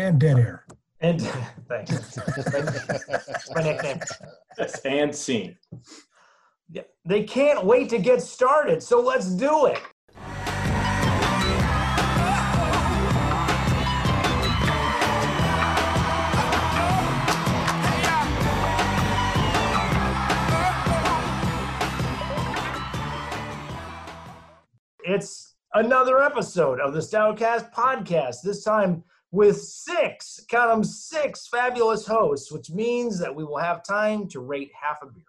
And dead air. And thanks. my nickname. And scene. Yeah, They can't wait to get started, so let's do it. It's another episode of the Stoutcast podcast, this time with six, count them, six fabulous hosts, which means that we will have time to rate half a beer.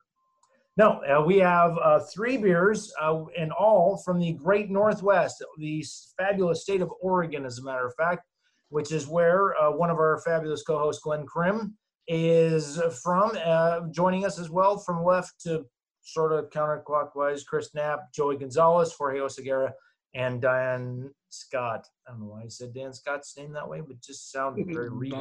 No, uh, we have uh, three beers uh, in all from the great Northwest, the fabulous state of Oregon, as a matter of fact, which is where uh, one of our fabulous co hosts, Glenn Krim, is from. Uh, joining us as well from left to sort of counterclockwise, Chris Knapp, Joey Gonzalez, Jorge Oseguera, and Diane Scott. I don't know why I said Dan Scott's name that way, but just sounded very regal.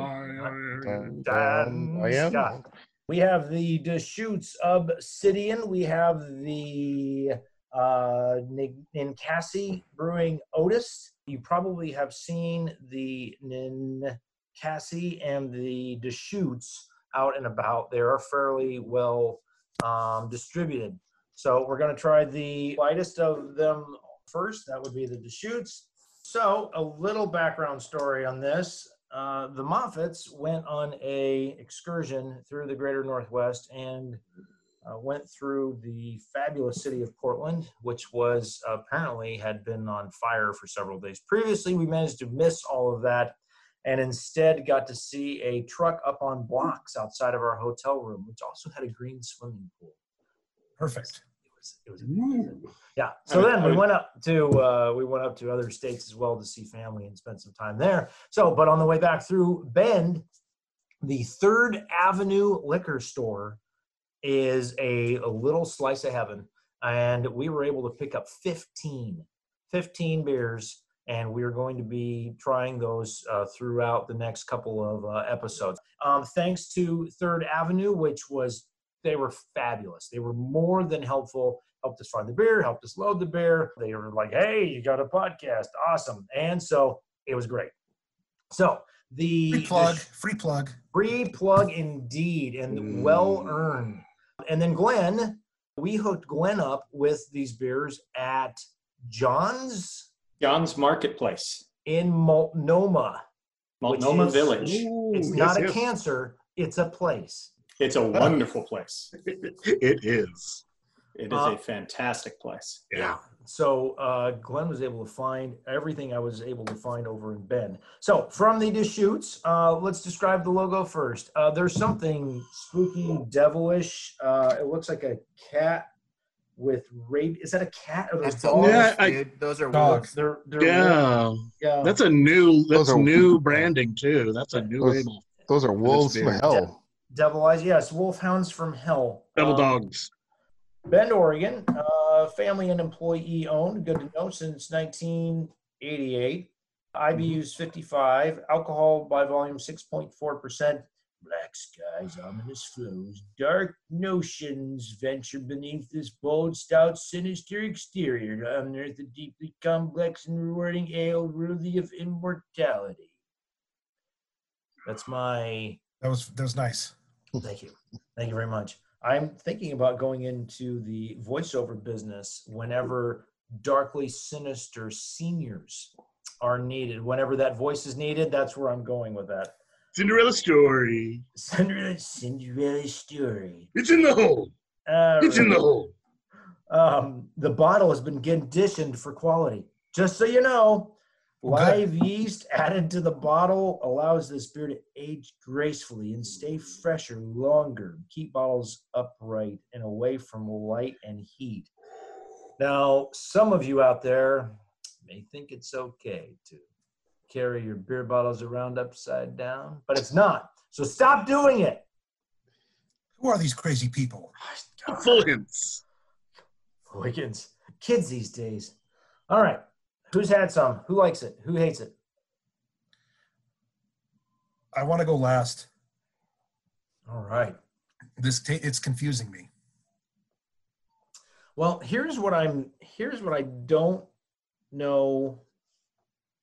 Dun, Dan am. Scott. We have the Deschutes Obsidian. We have the uh, Nin- Ninkasi Brewing Otis. You probably have seen the Ninkasi and the Deschutes out and about. They are fairly well um, distributed. So we're going to try the lightest of them first. That would be the Deschutes. So a little background story on this. Uh, the Moffats went on a excursion through the greater Northwest and uh, went through the fabulous city of Portland, which was apparently had been on fire for several days previously. We managed to miss all of that and instead got to see a truck up on blocks outside of our hotel room, which also had a green swimming pool. Perfect. It was, it was yeah. So then we went up to uh, we went up to other states as well to see family and spend some time there. So, but on the way back through Bend, the Third Avenue liquor store is a, a little slice of heaven, and we were able to pick up 15, 15 beers. And we are going to be trying those uh, throughout the next couple of uh, episodes. Um, thanks to Third Avenue, which was they were fabulous. They were more than helpful. Helped us find the beer, helped us load the beer. They were like, "Hey, you got a podcast? Awesome!" And so it was great. So the Free plug. the Free plug. free plug indeed, and Mm. well earned. And then Glenn, we hooked Glenn up with these beers at John's John's Marketplace, in Multnomah. Which Multnomah is- Village. It's not yes, a yes. cancer; it's a place. It's a wonderful place. It is. It is Uh, a fantastic place. Yeah. So uh, Glenn was able to find everything I was able to find over in Bend. So from the Deschutes, uh, let's describe the logo first. Uh, there's something spooky, devilish. Uh, it looks like a cat with rape. Is that a cat or those That's dogs? Yeah, wolves, I- Those are Dog. wolves. They're, they're Yeah. yeah. That's a new Those that's are- new branding too. That's a new Those- label. Those are wolves from beer. hell. Devil eyes. Yes, wolfhounds from hell. Devil Um, dogs. Bend, Oregon, uh, family and employee owned. Good to know since 1988. IBU's 55. Alcohol by volume 6.4%. Black skies, ominous flows, dark notions venture beneath this bold, stout, sinister exterior to unearth a deeply complex and rewarding ale worthy of immortality. That's my That was that was nice. Thank you. Thank you very much. I'm thinking about going into the voiceover business whenever darkly sinister seniors are needed. Whenever that voice is needed, that's where I'm going with that. Cinderella story. Cinderella, Cinderella story. It's in the hole. All It's in the hole. Um, the bottle has been conditioned for quality. Just so you know. Live yeast added to the bottle allows this beer to age gracefully and stay fresher longer. Keep bottles upright and away from light and heat. Now, some of you out there may think it's okay to carry your beer bottles around upside down, but it's not. So stop doing it. Who are these crazy people? Full hints. Wiggins. Kids these days. All right. Who's had some? Who likes it? Who hates it? I want to go last. All right. This ta- it's confusing me. Well, here's what I'm here's what I don't know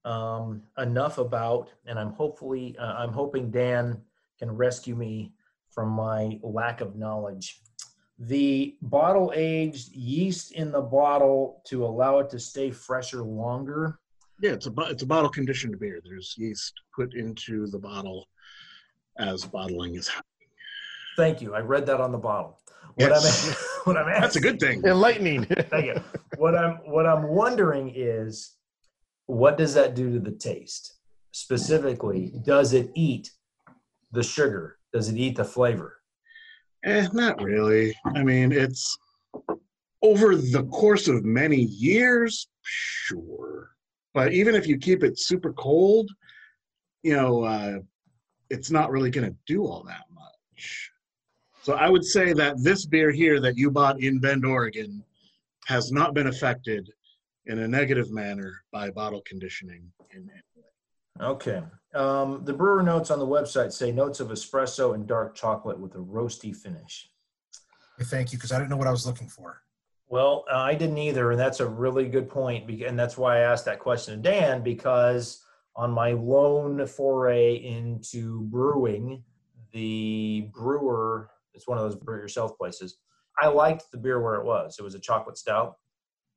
um, enough about, and I'm hopefully, uh, I'm hoping Dan can rescue me from my lack of knowledge. The bottle aged yeast in the bottle to allow it to stay fresher longer. Yeah, it's a it's a bottle conditioned beer. There's yeast put into the bottle as bottling is happening. Thank you. I read that on the bottle. What Yes. I'm, what I'm That's a good thing. Enlightening. Thank you. What I'm what I'm wondering is, what does that do to the taste? Specifically, does it eat the sugar? Does it eat the flavor? Eh, not really. I mean, it's over the course of many years, sure. But even if you keep it super cold, you know, uh, it's not really going to do all that much. So I would say that this beer here that you bought in Bend, Oregon, has not been affected in a negative manner by bottle conditioning. In Okay. Um, the brewer notes on the website say notes of espresso and dark chocolate with a roasty finish. Thank you, because I didn't know what I was looking for. Well, uh, I didn't either, and that's a really good and that's why I asked that question to Dan because on my lone foray into brewing, the brewer it's one of those brew yourself places. I liked the beer where it was. It was a chocolate stout,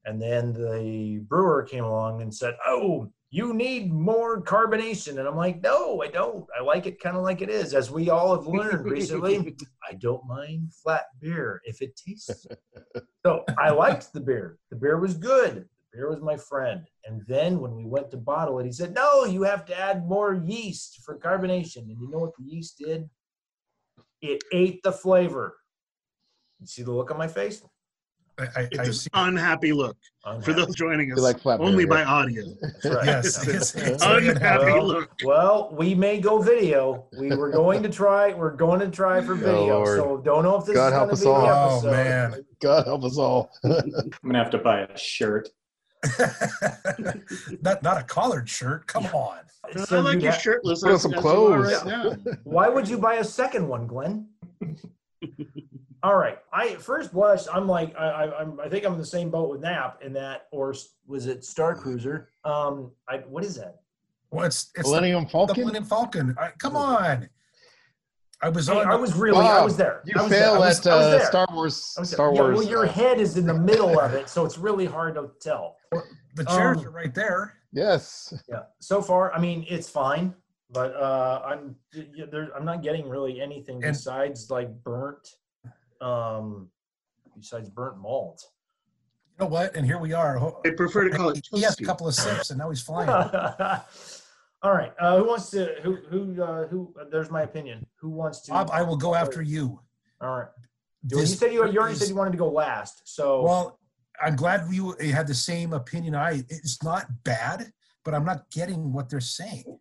and then the brewer came along and said, "Oh, you need more carbonation," and I'm like, "No, I don't. I like it kind of like it is." As we all have learned recently, I don't mind flat beer if it tastes so I liked the beer. The beer was good. The beer was my friend. And then when we went to bottle it, he said, No, you have to add more yeast for carbonation. And you know what the yeast did? It ate the flavor. You see the look on my face? I, I, I it's an unhappy look for those joining us like flat only yeah. by audio. Right. Yes, it's, it's Unhappy Well, look. Well, we may go video. We were going to try. We're going to try for oh, video. Lord. so don't know if this God is help going us to be the all. Oh man. God help us all. I'm gonna have to buy a shirt. not not a collared shirt. Come on. So I like you'd your ha- shirtless. Put on some as you are clothes. right now. Why would you buy a second one, Glenn? All right. I at first blush. I'm like I, I I'm I think I'm in the same boat with Knapp in that, or was it Star Cruiser? Um, I what is that? Well, it's it's Millennium the Falcon? Millennium Falcon. I, come on. I was Hey, on. I was really I Bob, was there. You I was there. I fail was- at uh. Star Wars. I was there. Star yeah, Wars. Well, your uh, head is in the middle of it, so it's really hard to tell. the chairs um, are right there. yes. Yeah. So far, I mean, it's fine, but uh, I'm there, I'm not getting really anything And- besides like burnt, um, besides burnt malt. You know what? And here we are. I prefer to call it He has a couple of sips, and now he's flying. All right. Uh, who wants to? Who? Who? Uh, who? Uh, there's my opinion. Who wants to? Bob, I will go after you. All right. Well, you This said you, you already is- said you wanted to go last. So Well, I'm glad you had the same opinion. I it's not bad, but I'm not getting what they're saying.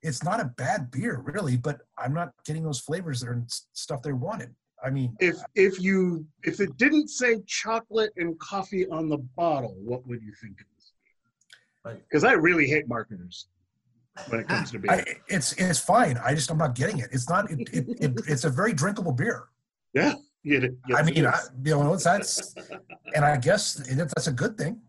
It's not a bad beer, really, but I'm not getting those flavors that are s- stuff they wanted. I mean, If if you if it didn't say chocolate and coffee on the bottle, what would you think it was? Right. Because I really hate marketers when it comes to beer. I, it's it's fine. I just I'm not getting it. It's not. It, it, it, it's a very drinkable beer. yeah, yes, I mean. I, you know, it's that's, and I guess that's a good thing.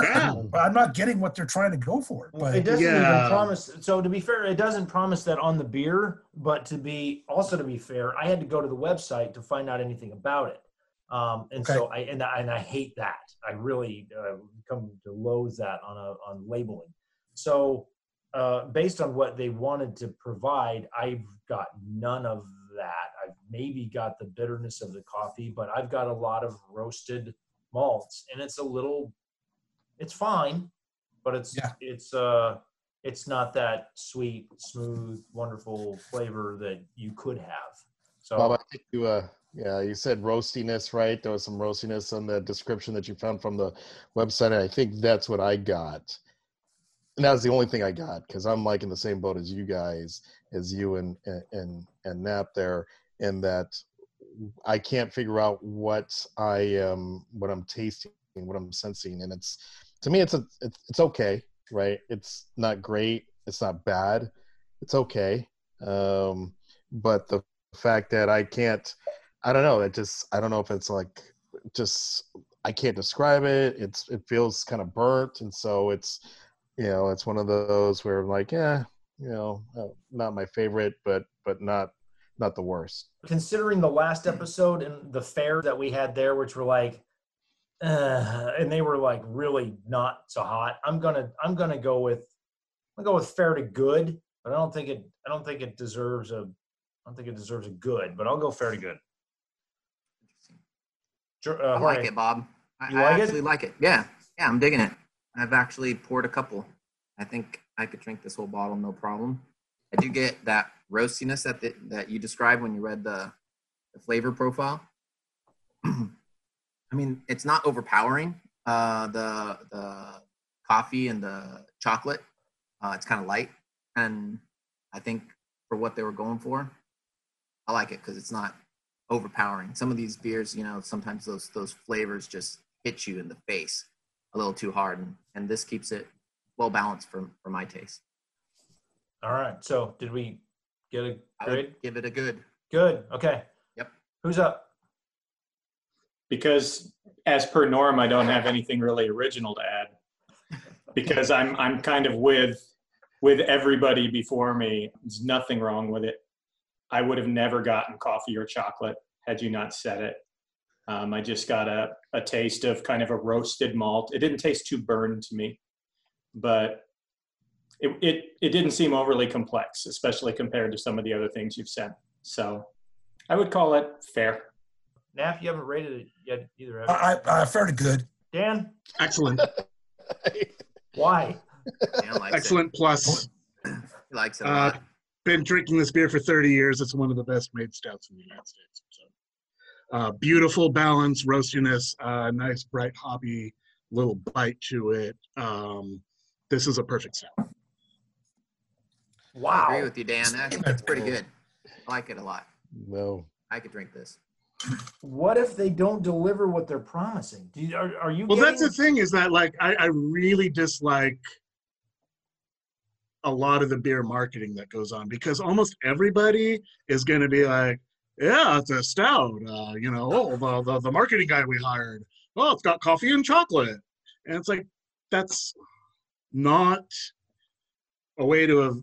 yeah. But I'm not getting what they're trying to go for. it doesn't even promise. So to be fair, it doesn't promise that on the beer. But to be also to be fair, I had to go to the website to find out anything about it. Um, and so I and, I and I hate that. I really uh, come to loathe that on a on labeling. So uh, based on what they wanted to provide, I've got none of that. I've maybe got the bitterness of the coffee, but I've got a lot of roasted malts, and it's a little, it's fine, but it's Yeah. it's uh it's not that sweet, smooth, wonderful flavor that you could have. So Bob, I think you, uh, yeah, you said roastiness, right? There was some roastiness on the description that you found from the website. And I think that's what I got. And that was the only thing I got because I'm like in the same boat as you guys, as you and and and Knapp there, in that I can't figure out what I am, what I'm tasting, what I'm sensing, and it's to me, it's a, it's, it's okay, right? It's not great, it's not bad, it's okay. Um, but the fact that I can't, I don't know, it just, I don't know if it's like, just, I can't describe it. It's, it feels kind of burnt. And so it's, you know, it's one of those where I'm like, yeah, you know, uh, not my favorite, but but not not the worst. Considering the last episode and the fair that we had there, which were like, uh, and they were like really not so hot. I'm gonna I'm gonna go with I'm gonna go with fair to good, but I don't think it I don't think it deserves a I don't think it deserves a good, but I'll go fair to good. Uh, I like it, Bob. I, You I like it? actually like it. Yeah, yeah, I'm digging it. I've actually poured a couple. I think I could drink this whole bottle no problem. I do get that roastiness that the, that you described when you read the, the flavor profile. I mean, it's not overpowering. Uh, the the coffee and the chocolate, uh, it's kind of light, and I think for what they were going for, I like it because it's not overpowering. Some of these beers, you know, sometimes those those flavors just hit you in the face a little too hard, and, and this keeps it well balanced for for my taste. All right. So did we get a I grade? would give it a good. Good. Okay. Yep. Who's up? because as per norm, I don't have anything really original to add. Because I'm I'm kind of with with everybody before me. There's nothing wrong with it. I would have never gotten coffee or chocolate had you not said it. Um, I just got a, a taste of kind of a roasted malt. It didn't taste too burned to me, but it, it, it didn't seem overly complex, especially compared to some of the other things you've said. So I would call it fair. Knapp, you haven't rated it yet either. Have you? I, I fair to good. Dan, Excellent. why? Dan likes Excellent plus. He likes it a Uh, lot. been drinking this beer for 30 years. It's one of the best made stouts in the United States. So, uh, beautiful balance, roastiness, uh, nice bright hoppy little bite to it. Um, this is a perfect stout. I Wow. agree with you, Dan. I think that's pretty good. I like it a lot. No. I could drink this. What if they don't deliver what they're promising? Do you, are, are you? Well, that's the thing is that like I, I really dislike a lot of the beer marketing that goes on because almost everybody is going to be like, yeah, it's a stout. Uh, you know, oh, the, the the marketing guy we hired. Oh, it's got coffee and chocolate, and it's like that's not a way to have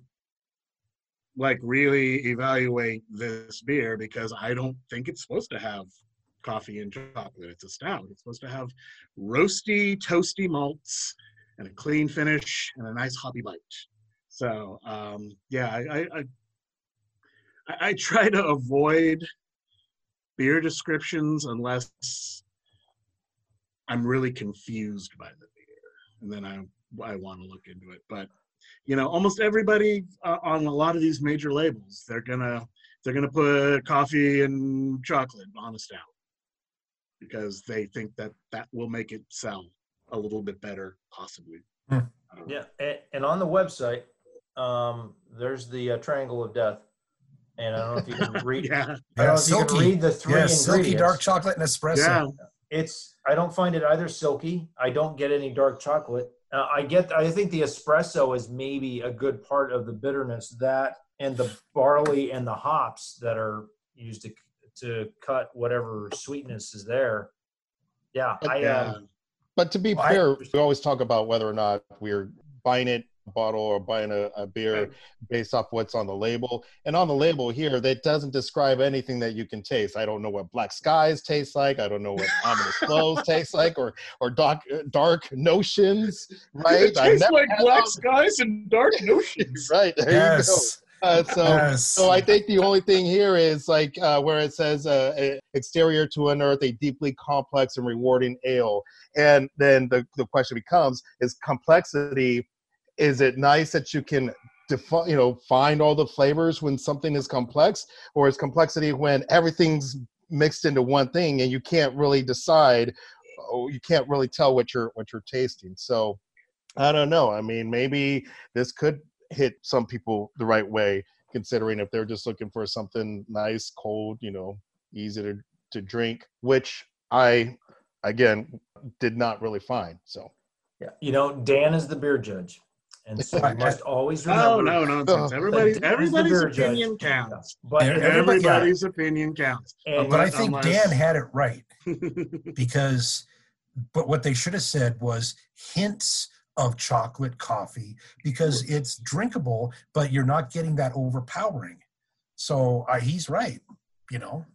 like really evaluate this beer because I don't think it's supposed to have coffee and chocolate. It's a stout. It's supposed to have roasty, toasty malts and a clean finish and a nice hoppy bite. So um, yeah, I, I, I I try to avoid beer descriptions unless I'm really confused by the beer, and then I I want to look into it. But you know, almost everybody uh, on a lot of these major labels, they're gonna they're gonna put coffee and chocolate on a stout because they think that that will make it sell a little bit better, possibly. Hmm. I don't know. Yeah, and, and on the website, um, there's the uh, triangle of death, and I don't know if you can read. Yeah, I don't Yeah, know if you can read the three Yeah, ingredients. silky dark chocolate and espresso. yeah. It's I don't find it either silky. I don't get any dark chocolate. Uh, I get. I think the espresso is maybe a good part of the bitterness that and the barley and the hops that are used to to cut whatever sweetness is there. Yeah, I yeah. um, But to be Well, I- fair, we always talk about whether or not we're buying it bottle or buying a, a beer based off what's on the label. And on the label here, that doesn't describe anything that you can taste. I don't know what black skies taste like. I don't know what ominous flows taste like, or or dark dark notions. Right? It tastes like black those. skies and dark notions. Right there Yes. you go. Uh, so yes. so I think the only thing here is like uh, where it says uh, exterior to unearth a deeply complex and rewarding ale, and then the the question becomes: Is complexity? Is it nice that you can define, you know, find all the flavors when something is complex, or is complexity when everything's mixed into one thing and you can't really decide? Oh, you can't really tell what you're what you're tasting. So I don't know. I mean, maybe this could hit some people the right way, considering if they're just looking for something nice, cold, you know, easy to, to drink, which I, again, did not really find. So, yeah. You know, Dan is the beer judge, and so you must always remember. No, no nonsense. Oh. Everybody's Dan is the everybody's beer judge. opinion counts. But everybody- Everybody's opinion counts. and, but I think unless- Dan had it right because, but what they should have said was hints of chocolate coffee because it's drinkable, but you're not getting that overpowering. So uh, he's right, you know.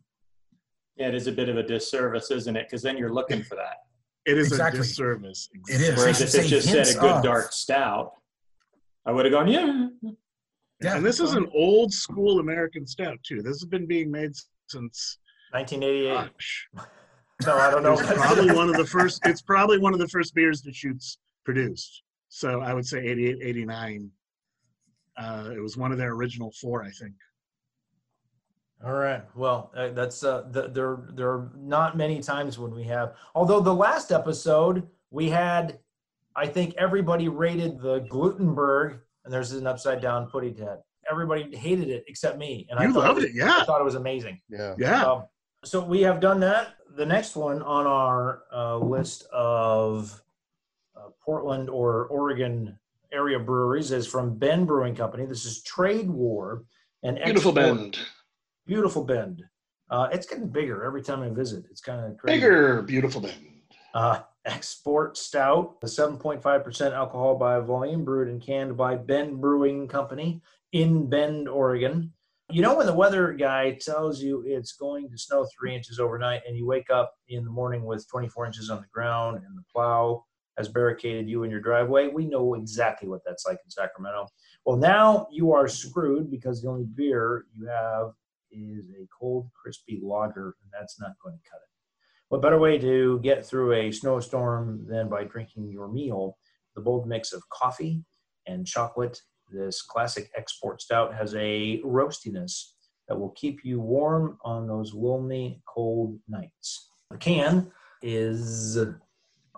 Yeah, it is a bit of a disservice, isn't it? Because then you're looking for that. It is Exactly. a disservice. It is. Whereas They if it just said a good of. dark stout, I would have gone, yeah. Yeah, and this is an old school American stout too. This has been being made since 1988. gosh, No, I don't know. it's probably one of the first. It's probably one of the first beers that Shoots produced. So I would say 88, 89. Uh, it was one of their original four, I think. All right. Well, uh, that's uh, the, there. There are not many times when we have. Although the last episode we had, I think everybody rated the Glutenberg, and there's an upside down pudding head. Everybody hated it except me, and I You thought loved was- it, yeah. I thought it was amazing. Yeah. Yeah. Um, so we have done that. The next one on our uh, list of uh, Portland or Oregon area breweries is from Bend Brewing Company. This is Trade War and Beautiful Export- Bend. Beautiful Bend. Uh, it's getting bigger every time I visit. It's kind of crazy. Bigger, beautiful Bend. Uh, export stout, a 7.5% alcohol by volume, brewed and canned by Bend Brewing Company in Bend, Oregon. You know, when the weather guy tells you it's going to snow three inches overnight, and you wake up in the morning with 24 inches on the ground and the plow has barricaded you in your driveway, we know exactly what that's like in Sacramento. Well, now you are screwed because the only beer you have is a cold, crispy lager, and that's not going to cut it. What better way to get through a snowstorm than by drinking your meal? The bold mix of coffee and chocolate. This classic export stout has a roastiness that will keep you warm on those lonely, cold nights. The can is a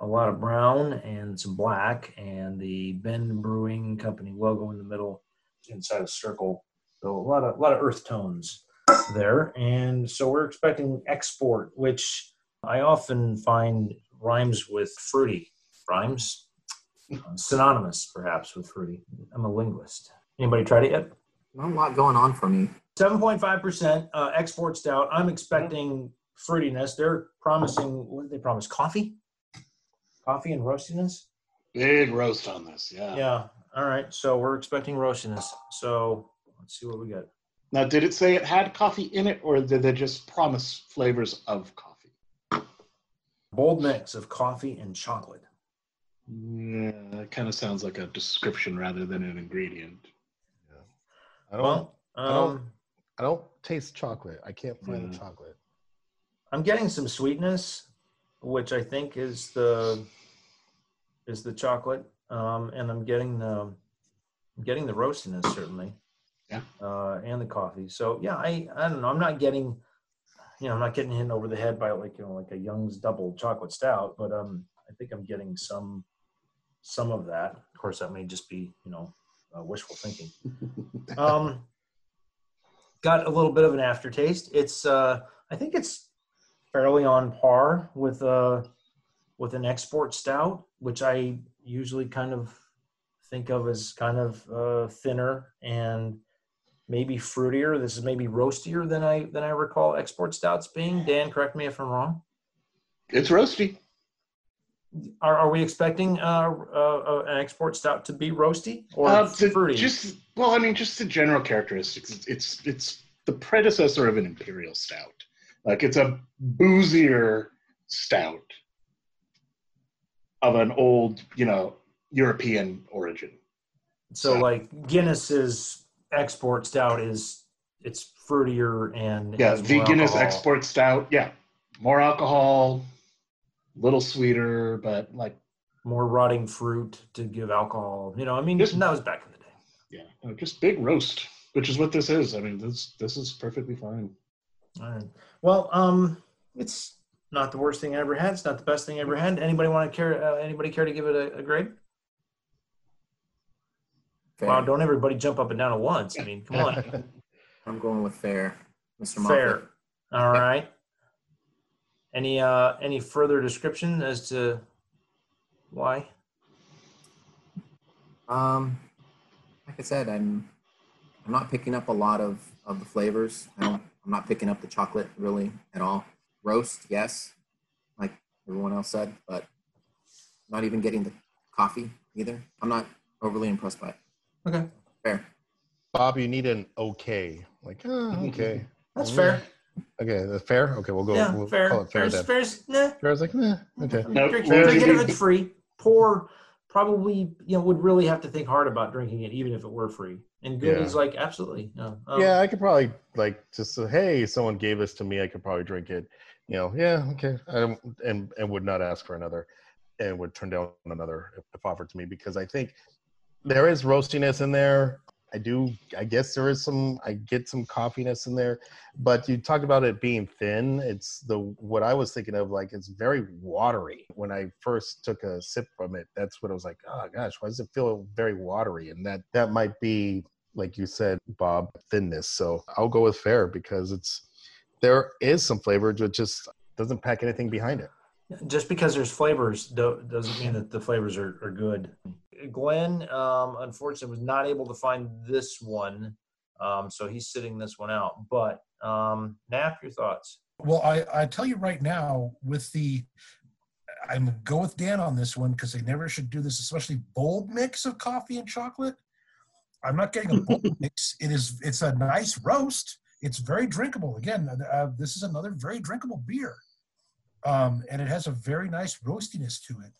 lot of brown and some black, and the Bend Brewing Company logo in the middle, inside a circle. So a lot of a lot of earth tones there, and so we're expecting export, which I often find rhymes with fruity. Rhymes synonymous, perhaps, with fruity. I'm a linguist. Anybody tried it yet? Not a lot going on for me. 7.5% uh, export stout. I'm expecting fruitiness. They're promising, what did they promise? Coffee? Coffee and roastiness? Big roast on this, yeah. Yeah. All right. So we're expecting roastiness. So let's see what we get. Now, did it say it had coffee in it, or did they just promise flavors of coffee? Bold mix of coffee and chocolate. Yeah, that kind of sounds like a description rather than an ingredient. I don't. Well, I don't- um, I don't taste chocolate. I can't find the chocolate. I'm getting some sweetness, which I think is the is the chocolate, um, and I'm getting the I'm getting the roastiness certainly, Yeah. uh, and the coffee. So yeah, I I don't know. I'm not getting, you know, I'm not getting hit over the head by like you know like a Young's double chocolate stout, but um, I think I'm getting some some of that. Of course, that may just be you know uh, wishful thinking. Um, got a little bit of an aftertaste. It's uh, I think it's fairly on par with uh with an export stout, which I usually kind of think of as kind of uh, thinner and maybe fruitier. This is maybe roastier than I than I recall export stouts being. Dan, correct me if I'm wrong. It's roasty. Are, are we expecting uh, uh, uh, an export stout to be roasty or Uh, the- fruity? just well, I mean, just the general characteristics. It's, it's it's the predecessor of an imperial stout. Like it's a boozier stout of an old, you know, European origin. So So- like Guinness's export stout is it's fruitier and Yeah, the more export stout. Yeah, more alcohol, little sweeter, but like more rotting fruit to give alcohol. You know, I mean Just- that was back in the day. yeah, just big roast, which is what this is. I mean, this this is perfectly fine. All right. Well, um, it's not the worst thing I ever had. It's not the best thing I ever had. Anybody want to care? Uh, anybody care to give it a, a grade? Fair. Wow! Don't everybody jump up and down at once. I mean, come on. I'm going with fair, Mr. Moffat. Fair. All right. Any uh any further description as to why? Um, like I said, I'm I'm not picking up a lot of of the flavors. I don't. I'm not picking up the chocolate really at all. Roast, yes, like everyone else said, but not even getting the coffee either. I'm not overly impressed by it. Okay, Fair. Bob, you need an okay. Like, oh, okay. that's fair. Okay, that's fair. Okay, we'll go. Yeah, we'll fair. call it fair Fair's, then. fair's, nah. Fair's like, eh, okay. No, Drink, drink it if it's free. Poor probably you know would really have to think hard about drinking it even if it were free. And good Yeah. is like absolutely no. Um, yeah, I could probably like just say, hey, someone gave this to me. I could probably drink it. You know, yeah, okay, I and and would not ask for another, and would turn down another if, if offered to me because I think there is roastiness in there. I do. I guess there is some. I get some coffeeness in there, but you talked about it being thin. It's the what I was thinking of. Like it's very watery. When I first took a sip from it, that's what I was like. Oh gosh, why does it feel very watery? And that that might be like you said, Bob, thinness. So I'll go with fair because it's there is some flavor, but just doesn't pack anything behind it. just because there's flavors doesn't mean that the flavors are, are good. Glenn, um, unfortunately, was not able to find this one, um, so he's sitting this one out. But um, Knapp, your thoughts? Well, I, I tell you right now, with the, I'm gonna go with Dan on this one because they never should do this, especially bold mix of coffee and chocolate. I'm not getting a bold mix. It is, it's a nice roast. It's very drinkable. Again, uh, this is another very drinkable beer, um, and it has a very nice roastiness to it.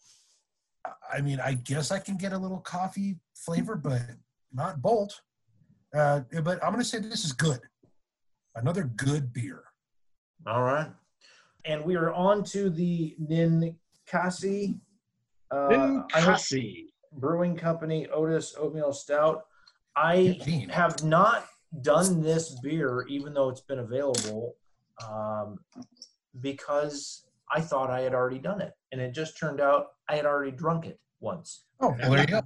I- I mean, I guess I can get a little coffee flavor, but not bold. Uh, but I'm going to say this is good. Another good beer. All right. And we are on to the Ninkasi uh, I hope- Ninkasi. Brewing Company Otis Oatmeal Stout. I Fifteen. have not done this beer, even though it's been available, um, because I thought I had already done it. And it just turned out I had already drunk it once. Oh, well, there you go.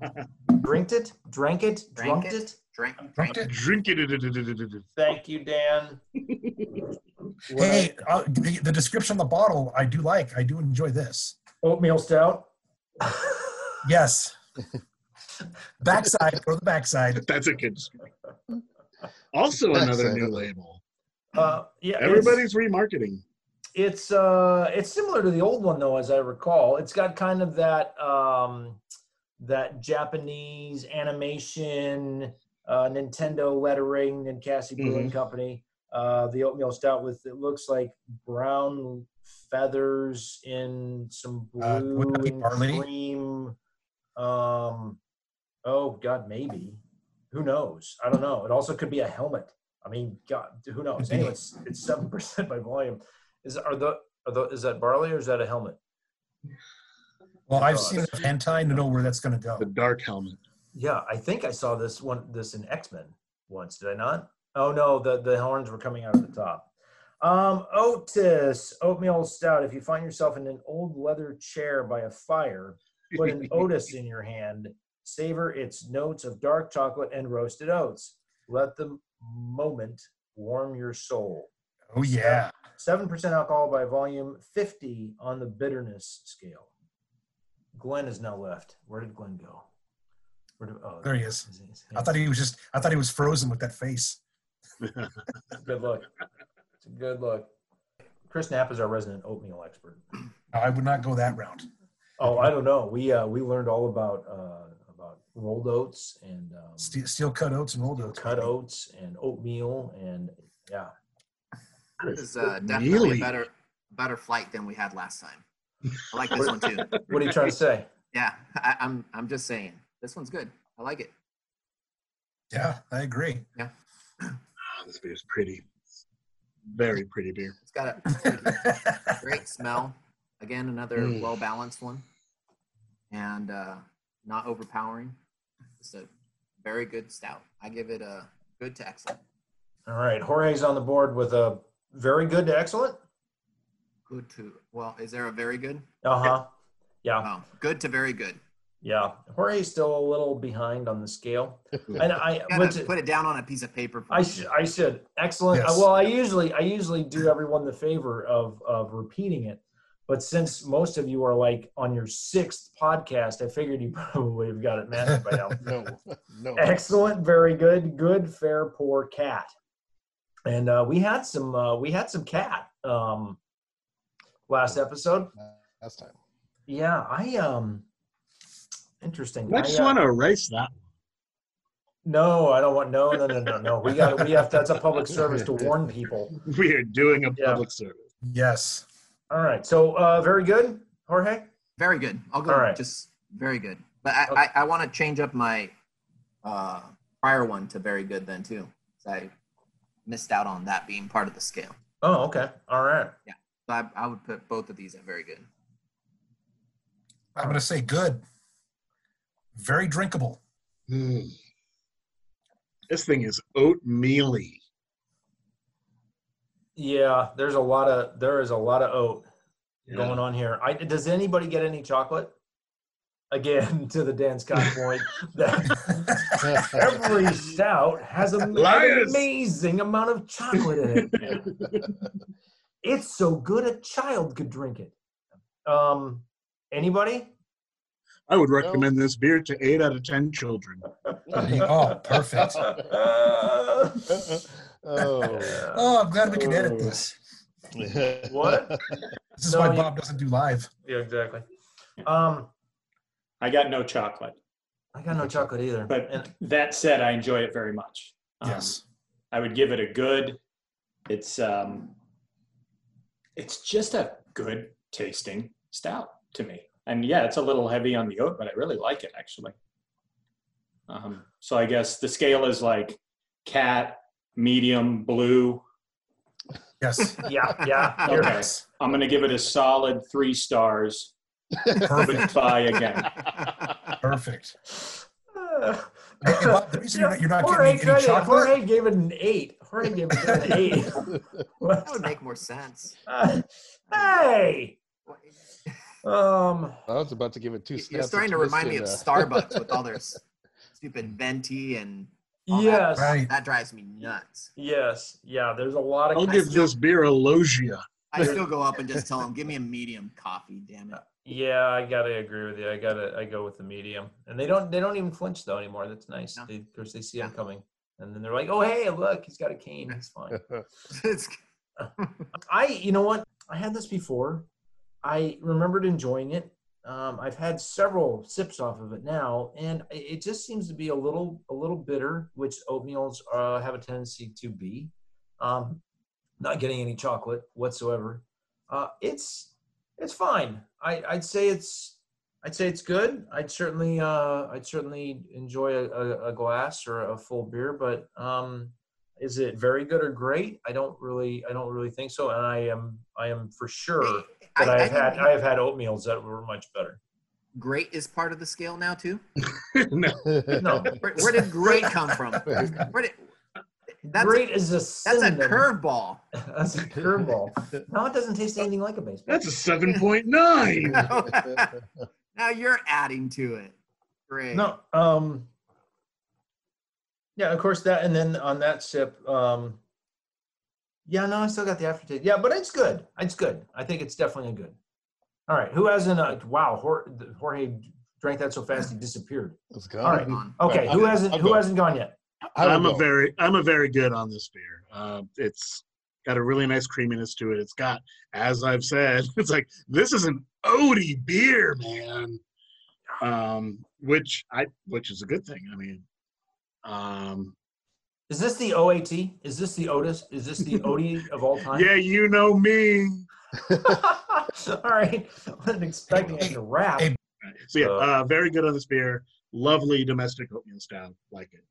Drinked it, drank it, Drank drunked it? it. Drink. Drunk drink. it. Drink it. Thank you, Dan. Hey, uh, the, the description of the bottle, I do like. I do enjoy this. oatmeal stout. Yes. backside, go to the backside. That's a good description. Also, another new label. Uh, yeah, Everybody's remarketing. It's uh it's similar to the old one though, as I recall. It's got kind of that um that Japanese animation, uh Nintendo lettering, Ninkasi Brewing Company. Uh the oatmeal stout with it looks like brown feathers in some Uh, blue be and barley? cream. Um oh god, maybe. Who knows? I don't know. It also could be a helmet. I mean, God, who knows? Anyway, it's it's seven percent by volume. Is are the are the is that barley or is that a helmet? Well, I've seen enough hentai to know where that's going to go. The dark helmet. Yeah, I think I saw this one this in X Men once. Did I not? Oh no, the the horns were coming out of the top. Um, Otis oatmeal stout. If you find yourself in an old leather chair by a fire, put an Otis in your hand. Savor its notes of dark chocolate and roasted oats. Let the moment warm your soul. Oh, yeah. Seven percent alcohol by volume, fifty on the bitterness scale. Glenn is now left. Where did Glenn go? Where did, oh, There he is. is he- is I thought he was just, I thought he was frozen with that face. Good look. It's a good look. Chris Knapp is our resident oatmeal expert. I would not go that route. Oh, I don't know. We uh, we learned all about uh, about rolled oats and um, Steel, steel cut oats and rolled oats. cut oats and oatmeal and yeah. This is uh, definitely a better better flight than we had last time. I like this one too. What are you trying to say? Yeah, I, I'm I'm just saying this one's good. I like it. Yeah, I agree. Ah, this beer is pretty. Very pretty beer. It's got a great smell. Again, another Mm. well balanced one, and uh, not overpowering. It's a very good stout. I give it a good to excellent. All right, Jorge's on the board with a very good to excellent. Good to well, is there a very good? Uh huh. Yeah, Oh, good to very good. yeah. Jorge's still a little behind on the scale, and I went gotta put it down on a piece of paper. For I, me. sh- I should. Excellent. Yes. Well, I usually I usually do everyone the favor of of repeating it, but since most of you are like on your sixth podcast, I figured you probably have got it mastered by now. No, no. Excellent, very good, good, fair, poor cat. And uh, we had some uh, we had some cat um, last episode. Last time. Yeah, I um Interesting. I I, just uh, want to erase that. No, I don't want. No, no, no, no, no. We got. We have. That's a public service to warn people. We are doing a Yeah. public service. Yes. All right. So, uh, very good, Jorge. Very good. I'll go All right. just very good. But I, Okay. I, I want to change up my uh, prior one to very good then too. 'cause I missed out on that being part of the scale. Oh, okay. All right. So I, I would put both of these at very good. I'm going to say good. Very drinkable. Mm. This thing is oatmealy. Yeah, there's a lot of there is a lot of oat Yeah. going on here. I, does anybody get any chocolate? Again, to the Dan Scott point, that every stout has a, an Liars. amazing amount of chocolate in it. It's so good a child could drink it. Um, anybody? I would recommend this beer to eight out of ten children. oh, perfect. oh. Oh, I'm glad we can edit this. what? This is No, why you- Bob doesn't do live. Yeah, exactly. Um, I got no chocolate. I got no chocolate either. But and that said, I enjoy it very much. Um, Yes. I would give it a good. It's um, it's just a good tasting stout to me. And yeah, it's a little heavy on the oat, but I really like it actually. Um, so I guess the scale is like cat, medium, blue. Yes. yeah, yeah. here. Okay. I'm gonna give it a solid three stars. Perfect. Goodbye again. Perfect. Uh, Hey, hey, Bob, the reason you're not, you're not Jorge, getting any tried it. chocolate. Jorge gave it an eight. Jorge gave it an eight. That would make more sense. Uh, hey. Um. I was about to give it two. You're snaps starting to remind me of uh, Starbucks with all their stupid venti and all that. Yes. Right. that drives me nuts. Yes. Yeah. There's a lot of. I'll give this beer a logia. I still go up and just tell them, "Give me a medium coffee, damn it." Yeah, I gotta agree with you. I gotta. I go with the medium, and they don't. They don't even flinch though anymore. That's nice. No. They, of course, they see him coming, and then they're like, "Oh, hey, look, he's got a cane. It's fine." It's- I, you know what? I had this before. I remembered enjoying it. Um, I've had several sips off of it now, and it it just seems to be a little, a little bitter, which oatmeals uh, have a tendency to be. Um, not getting any chocolate whatsoever. Uh, it's, it's fine. I, I'd say it's, I'd say it's good. I'd certainly, uh, I'd certainly enjoy a, a, a glass or a full beer, but um, is it very good or great? I don't really, I don't really think so. And I am, I am for sure that I, have had, I have had oatmeals that were much better. great is part of the scale now too. no, No, Where, where did great come from? Where did, that's great is a that's a curveball. That's a curveball. No, it doesn't taste anything like a baseball. that's a seven point nine. now you're adding to it. Great. No, um, yeah, of course that, and then on that sip, um, yeah, no, I still got the aftertaste. Yeah, but it's good. It's good. I think it's definitely a good. All right, who hasn't? Uh, wow, Jorge, Jorge drank that so fast he disappeared. Let's go. All right. Okay, I'll who go. hasn't? I'll Who go. hasn't gone yet? I will I'm a go. very, I'm a very good on this beer. Uh, it's got a really nice creaminess to it. It's got, as I've said, it's like this is an oaty beer, man. Um, which I, which is a good thing. I mean, um, Is this the OAT? Is this the Otis? Is this the OD of all time? yeah, you know me. all right. I wasn't expecting it to rap. Hey, So yeah, Uh, uh, very good on this beer. Lovely domestic oatmeal style, Like it.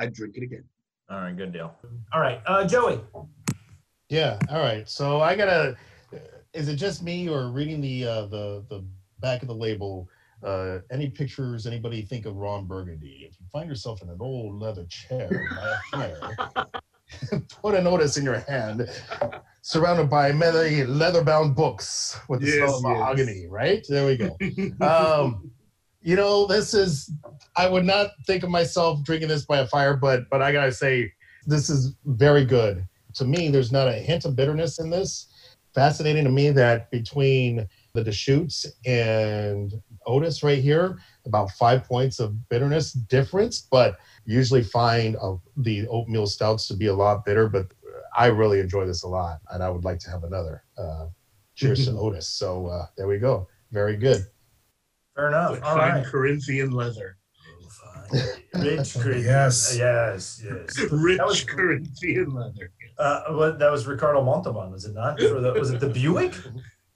I'll, I'd drink it again. All right, good deal. All right, uh, Joey. Yeah. All right. So I gotta. Is it just me or reading the uh, the the back of the label? Uh, any pictures? Anybody think of Ron Burgundy? If you find yourself in an old leather chair by a fire, put an Otis in your hand, surrounded by many leather-bound books with the Yes, smell of yes. mahogany. Right there we go. um, you know, this is. I would not think of myself drinking this by a fire, but but I gotta say, this is very good. To me, there's not a hint of bitterness in this. Fascinating to me that between the Deschutes and Otis right here, about five points of bitterness difference, but usually find uh, the oatmeal stouts to be a lot bitter. But I really enjoy this a lot, and I would like to have another. Uh, cheers to Otis. So uh, there we go. Very good. Fair enough. With All fine right. Corinthian leather. Rich Corinthian. Yes. Yes. Yes. Rich was- Corinthian leather. Uh, what, that was Ricardo Montalban, was it not? For the, was it the Buick?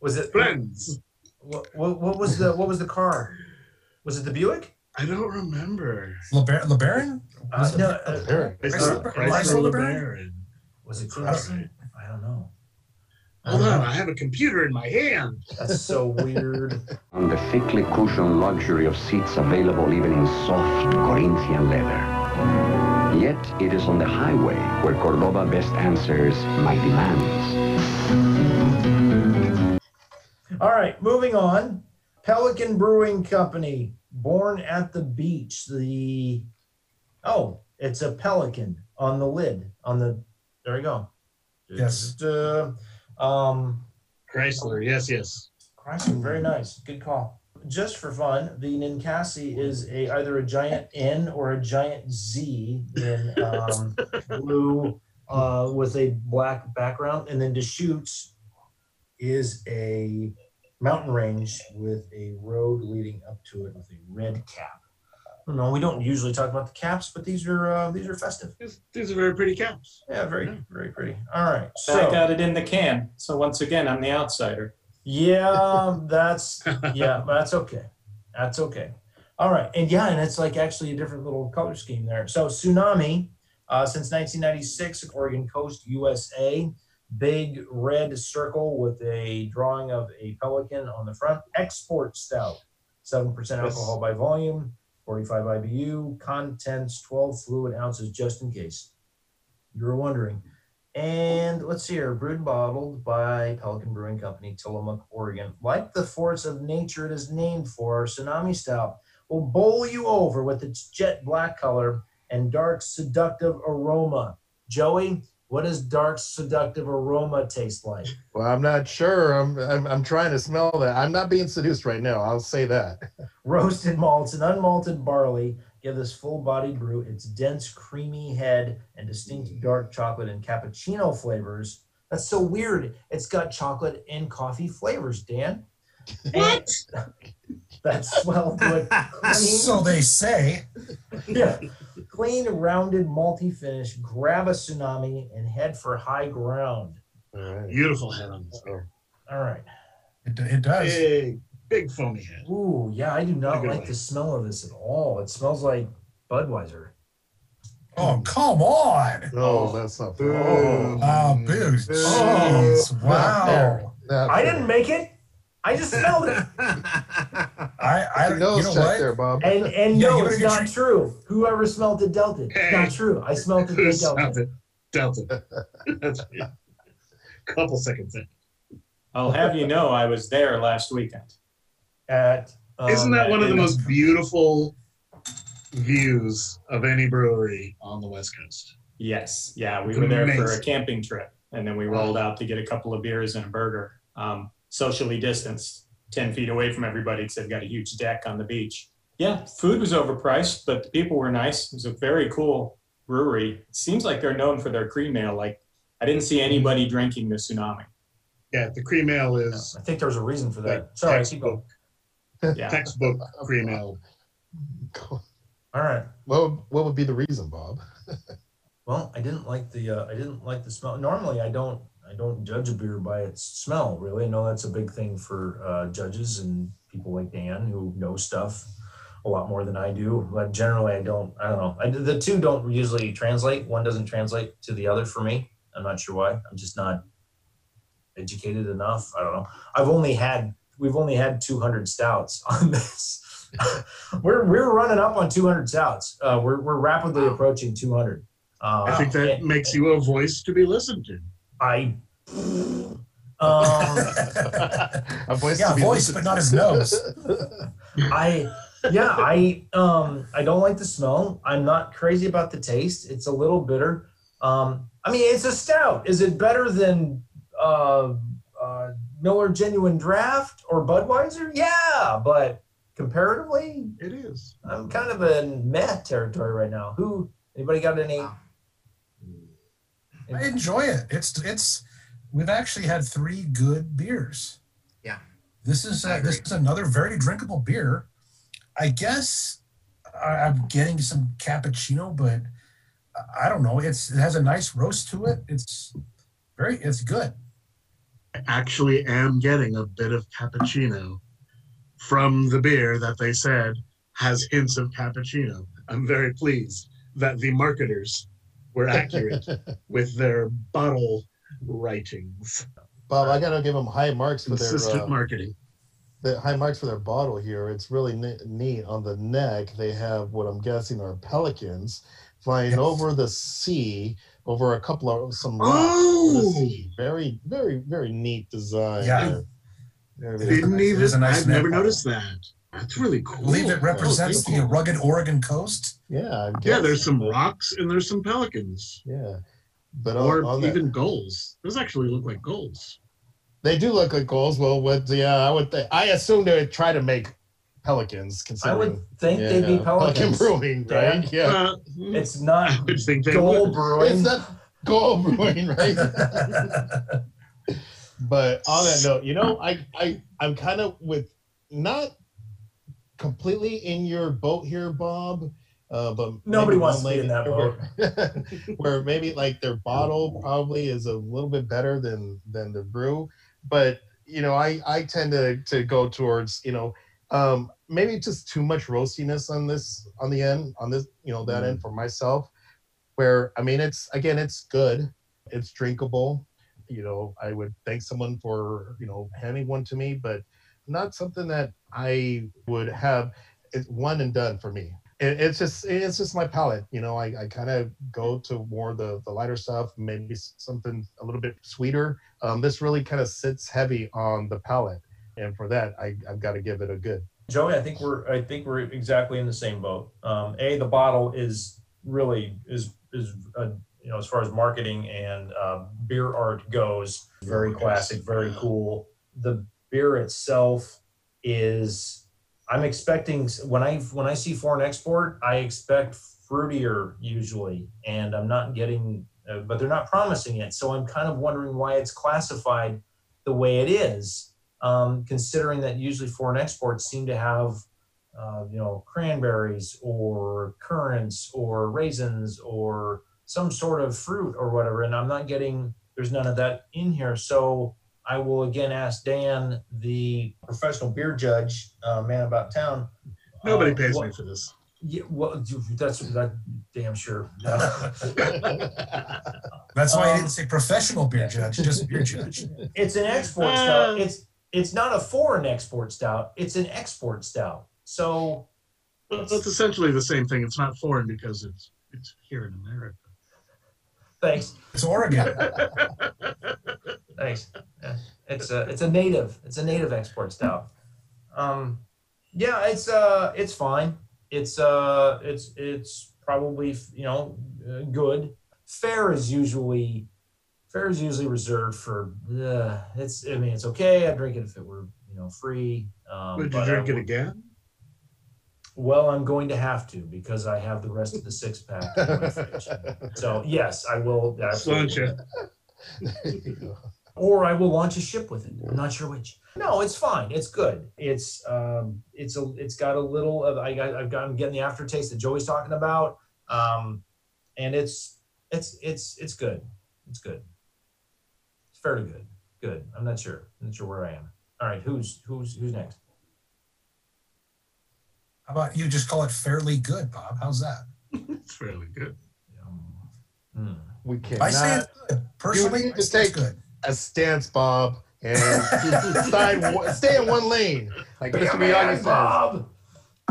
Was it? Friends. What, what, what was the what was the car? Was it the Buick? I don't remember. LeBaron? LeBaron? Uh, Was it no, the- uh, There. Chrysler, Chrysler- Chrysler Chrysler LeBaron. was it That's Chrysler? I don't know. I Hold don't on. I have a computer in my hand. That's so weird. on the thickly cushioned luxury of seats available even in soft Corinthian leather. Yet it is on the highway where Cordoba best answers my demands. All right, moving on. Pelican Brewing Company, born at the beach. The oh, it's a pelican on the lid. On the there we go. Yes. Uh, um, Chrysler, yes, yes. Chrysler, very nice. Good call. Just for fun, the Ninkasi is a either a giant N or a giant Z in um, blue uh, with a black background, and then Deschutes is a mountain range with a road leading up to it with a red cap. No, we don't usually talk about the caps, but these are uh, these are festive. These, these are very pretty caps. Yeah, very very pretty. All right, I so got it in the can. So once again, I'm the outsider. yeah, that's yeah, that's okay. That's okay. All right. And yeah, and it's like actually a different little color scheme there. So tsunami, uh, since 1996, Oregon Coast, USA, big red circle with a drawing of a pelican on the front. Export stout, 7% alcohol by volume, 45 IBU, contents 12 fluid ounces just in case you were wondering. And let's see here, brewed and bottled by Pelican Brewing Company, Tillamook, Oregon. Like the force of nature it is named for, Tsunami Stout will bowl you over with its jet black color and dark seductive aroma. Joey, what does dark seductive aroma taste like? Well, I'm not sure. I'm, I'm I'm trying to smell that. I'm not being seduced right now. I'll say that. Roasted malts and unmalted barley give this full-bodied brew its dense, creamy head and distinct mm. dark chocolate and cappuccino flavors. That's so weird. It's got chocolate and coffee flavors, Dan. What? That's swelled with So they say. yeah, clean, rounded, multi finish, Grab a tsunami and head for high ground. All right. Beautiful head on this. So, All right. It, it does. Big, big foamy head. Ooh, yeah, I do not Good like way. the smell of this at all. It smells like Budweiser. Oh, come on. no, oh. that's not. Boo. Oh, booze. Boo. Jeez. Not fair. Wow. Not I fair. didn't make it. I just smelled it. I, I Your you know what? there, Bob. And and Yeah, no, it's not your- true. Whoever smelled it dealt it. It's not true. I smelled it. Who They dealt smelled it. it? Delta. That's it. Couple seconds in. I'll have you know I was there last weekend. At um, Isn't that one of the most beautiful views of any brewery on the West Coast? Yes, yeah, we It's were there for a camping trip, and then we rolled out to get a couple of beers and a burger, um, socially distanced, ten feet away from everybody, because they've got a huge deck on the beach. Yeah, food was overpriced, but the people were nice. It was a very cool brewery. It seems like they're known for their cream ale. Like I didn't see anybody drinking the tsunami. Yeah, the cream ale is I think there was a reason for that. like Sorry, textbook, Yeah, textbook cream ale. All right. What would, what would be the reason, Bob? Well, I didn't like the uh, I didn't like the smell. Normally, I don't I don't judge a beer by its smell. Really, I know that's a big thing for uh, judges and people like Dan who know stuff a lot more than I do. But generally, I don't. I don't know. I, the two don't usually translate. One doesn't translate to the other for me. I'm not sure why. I'm just not educated enough. I don't know. I've only had we've only had 200 stouts on this. we're we're running up on 200 stouts. Uh, we're we're rapidly approaching 200. Uh, I think that and- makes you a voice to be listened to. I. Um, A voice yeah, to be voice, but not his nose. I yeah, I um I don't like the smell. I'm not crazy about the taste. It's a little bitter. Um I mean it's a stout. Is it better than uh, uh Miller Genuine Draft or Budweiser? Yeah, but comparatively, It is. I'm kind of in meh territory right now. Who anybody got any Wow. I enjoy it. It's it's. We've actually had three good beers. Yeah. This is uh, this is another very drinkable beer. I guess I, I'm getting some cappuccino, but I- I don't know. It's it has a nice roast to it. It's very it's good. I actually am getting a bit of cappuccino from the beer that they said has hints of cappuccino. I'm very pleased that the marketers were accurate with their bottle writings. Bob, I gotta give them high marks for their Consistent uh, marketing. the high marks for their bottle here. It's really ne- neat. On the neck, they have what I'm guessing are pelicans flying Yes. over the sea, over a couple of some rocks. Oh, sea. Very, very, very neat design. Yeah. there. Very, It very is didn't even. nice I've never neck noticed that. That's really cool. I cool. believe it represents Oh, the rugged Oregon coast. Yeah, Yeah, there's some rocks and there's some pelicans. Yeah, but or on, on that- even gulls. Those actually look like gulls. they do look like goals. Well, what? Yeah, I would. Th- I assume they would try to make pelicans. I would think yeah, they'd be pelicans. Pelican pelicans. brewing, right? Dan? Yeah, Uh, It's I not would think they gold brewing. it's not goal brewing, right? But on that note, you know, I I I'm kind of with not completely in your boat here, Bob. Uh, but Nobody wants to be in that lane- Where, maybe like their bottle probably is a little bit better than than the brew, but you know, I I tend to to go towards you know um maybe just too much roastiness on this on the end on this you know that Mm. end for myself where i mean it's again it's good it's drinkable you know i would thank someone for you know handing one to me but not something that i would have it's one and done for me it, it's just it's just my palate you know i, I kind of go to more the the lighter stuff maybe something a little bit sweeter um, this really kind of sits heavy on the palate and for that I, i've got to give it a good Joey, I think we're I think we're exactly in the same boat. Um, a the bottle is really is is uh, you know as far as marketing and uh, beer art goes, very classic, very cool. The beer itself is I'm expecting when I when I see foreign export, I expect fruitier usually, and I'm not getting, uh, but they're not promising it. So I'm kind of wondering why it's classified the way it is um, considering that usually foreign exports seem to have, uh, you know, cranberries or currants or raisins or some sort of fruit or whatever. And I'm not getting, there's none of that in here. So I will again ask Dan, the professional beer judge, uh, man about town. Nobody uh, pays what- me for this. Yeah, well, that's that damn sure. That's why I Um, didn't say professional beer judge, just beer judge. it's an export stout. It's it's not a foreign export stout. It's an export stout. So Well, that's essentially the same thing. It's not foreign because it's it's here in America. Thanks. It's Oregon. Thanks. It's a it's a native. It's a native export stout. Um, yeah, it's uh it's fine. It's uh it's it's probably you know uh, good. Fair is usually fair is usually reserved for. Uh, it's I mean it's okay. I'd drink it if it were you know free. Um, Would you but I drink it again? Well, I'm going to have to because I have the rest of the six pack. in my fridge. So yes, I will. absolutely. Sláinte. There you go. or I will launch a ship with it. I'm not sure which. No, it's fine. It's good. It's um, it's a it's got a little of I got I've got I'm getting the aftertaste that Joey's talking about. Um, and it's it's it's it's good. It's good. It's fairly good. Good. I'm not sure. I'm not sure where I am. All right, who's who's who's next? How about you just call it fairly good, Bob? How's that? It's fairly good. Um, hmm. we I say cannot it's good. Personally, need I to say it's take- good. a stance, Bob, and decide stay in one lane. Like Mr. Come here, Miyagi says, Bob.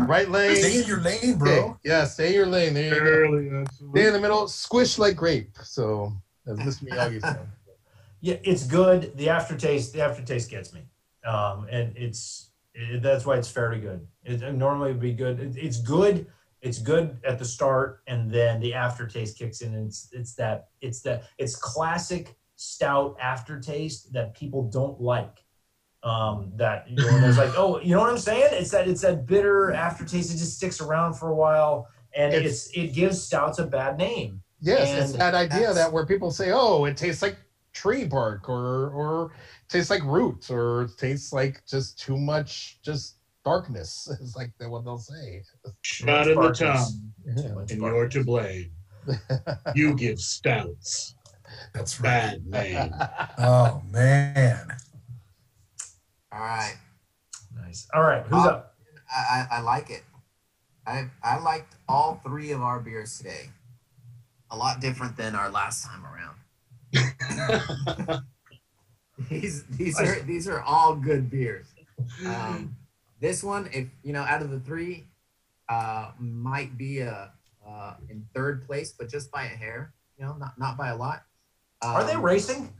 right lane. Stay in your lane, bro. Okay, Yeah, stay in your lane. There you go. Fairly, Stay in the middle, squish like grape. So, as Mr. Miyagi said. Yeah, it's good. The aftertaste, the aftertaste gets me, um, and it's it, that's why it's fairly good. It, it normally would be good. It, it's good. It's good at the start, and then the aftertaste kicks in. And it's it's that it's that it's classic stout aftertaste that people don't like. Um, that you know, and there's like, oh, you know what I'm saying? It's that it's that bitter aftertaste. It just sticks around for a while, and It's- it's, it gives stouts a bad name. Yes, it's that idea that where people say, "Oh, it tastes like tree bark," or or tastes like roots, or tastes like just too much, just darkness is like the what they'll say. Shot in the tongue, Yeah. And fun. you're to blame. You give stouts That's right. bad name. Oh man. All right. Nice. All right, who's Uh, up? I, I, I like it. I I liked all three of our beers today. A lot different than our last time around. These these are these are all good beers. Um, this one, if you know, out of the three, uh, might be a uh, in third place, but just by a hair. You know, not not by a lot. Um, Are they racing?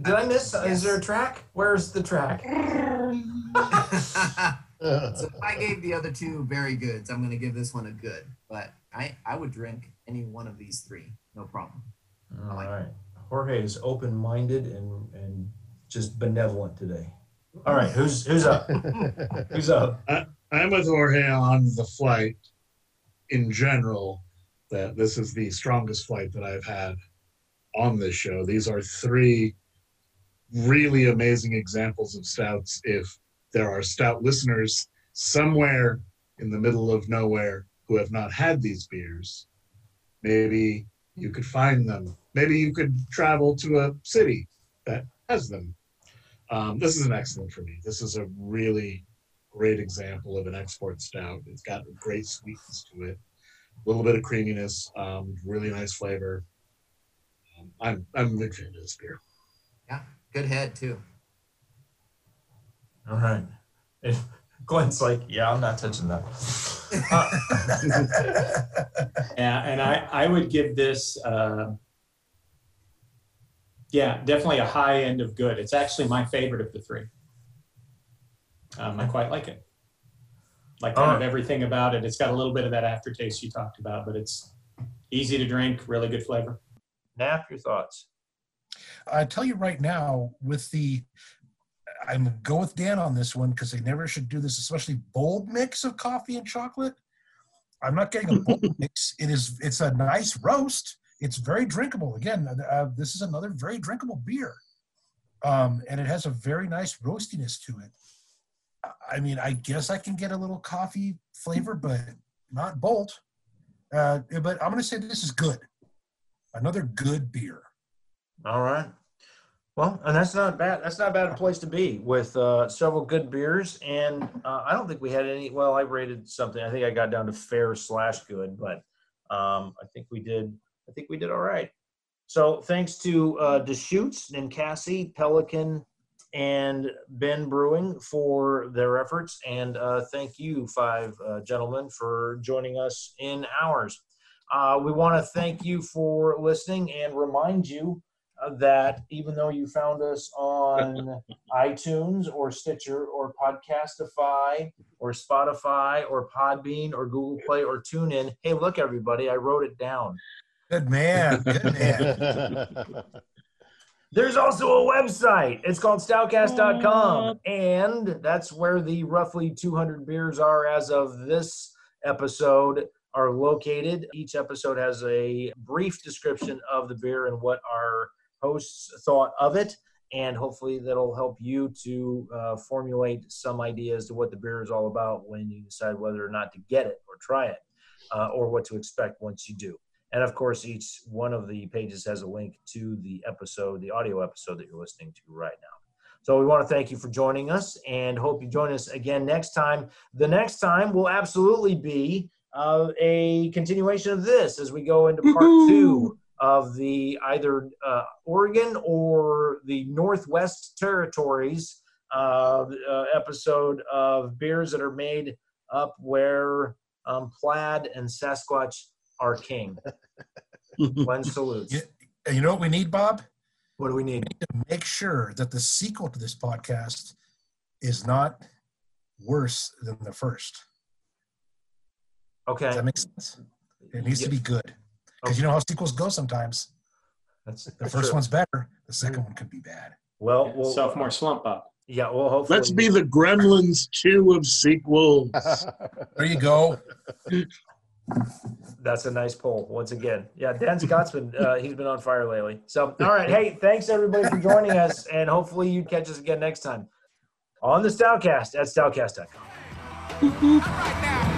Did I miss? Is there a track? Where's the track? so if I gave the other two very goods, I'm going to give this one a good. But I I would drink any one of these three, no problem. All like right. Jorge is open-minded and and just benevolent today. All right, who's who's up? Who's up? I'm with Jorge on the flight in general, that this is the strongest flight that I've had on this show. These are three really amazing examples of stouts. If there are stout listeners somewhere in the middle of nowhere who have not had these beers, maybe you could find them. Maybe you could travel to a city that has them. Um, this is an excellent for me. This is a really great example of an export stout. It's got a great sweetness to it, a little bit of creaminess, um, really nice flavor. Um, I'm I'm a big fan of this beer. Yeah, good head too. All right. And Glenn's like, yeah, I'm not touching that. Uh, Yeah, and I, I would give this, uh, yeah, definitely a high end of good. It's actually my favorite of the three. Um, I quite like it. Like kind of Alright. everything about it. It's got a little bit of that aftertaste you talked about, but it's easy to drink, really good flavor. Knapp, your thoughts. I tell you right now, with the, I'm gonna go with Dan on this one because they never should do this, especially bold mix of coffee and chocolate. I'm not getting a bold mix. It is, it's a nice roast. It's very drinkable. Again, uh, this is another very drinkable beer, um, and it has a very nice roastiness to it. I- I mean, I guess I can get a little coffee flavor, but not bold. Uh, but I'm going to say this is good. Another good beer. All right. Well, and that's not bad. That's not a bad place to be with uh, several good beers. And uh, I don't think we had any. Well, I rated something. I think I got down to fair slash good, but um, I think we did. I think we did all right. So thanks to uh, Deschutes Ninkasi, Pelican, and Bend Brewing for their efforts, and uh, thank you, five uh, gentlemen, for joining us in ours. Uh, we want to thank you for listening and remind you that even though you found us on iTunes or Stitcher or Podcastify or Spotify or Podbean or Google Play or TuneIn, hey, look, everybody, I wrote it down. Good man. Good man. There's also a website. It's called stoutcast.com. And that's where the roughly 200 beers are as of this episode are located. Each episode has a brief description of the beer and what our hosts thought of it. And hopefully that'll help you to uh, formulate some ideas to what the beer is all about when you decide whether or not to get it or try it uh, or what to expect once you do. And of course, each one of the pages has a link to the episode, the audio episode that you're listening to right now. So we want to thank you for joining us and hope you join us again next time. The next time will absolutely be uh, a continuation of this as we go into part two of the either uh, Oregon or the Northwest Territories uh, uh, episode of beers that are made up where um, Plaid and Sasquatch are king. Glenn salutes. Yeah. And you know what we need, Bob? What do we need? to make sure that the sequel to this podcast is not worse than the first. Okay. Does that make sense? It needs to be good. Because you know how sequels go sometimes. That's, The that's first true. one's better, the second one could be bad. well, well, Sophomore slump up. Yeah, well, hopefully. Let's be the Gremlins 2 of sequels. There you go. That's a nice poll once again. Yeah, Dan Scott's been uh, he's been on fire lately. So, all right, hey, thanks everybody for joining us, and hopefully you catch us again next time on the Stoutcast at stoutcast.com. Not right now.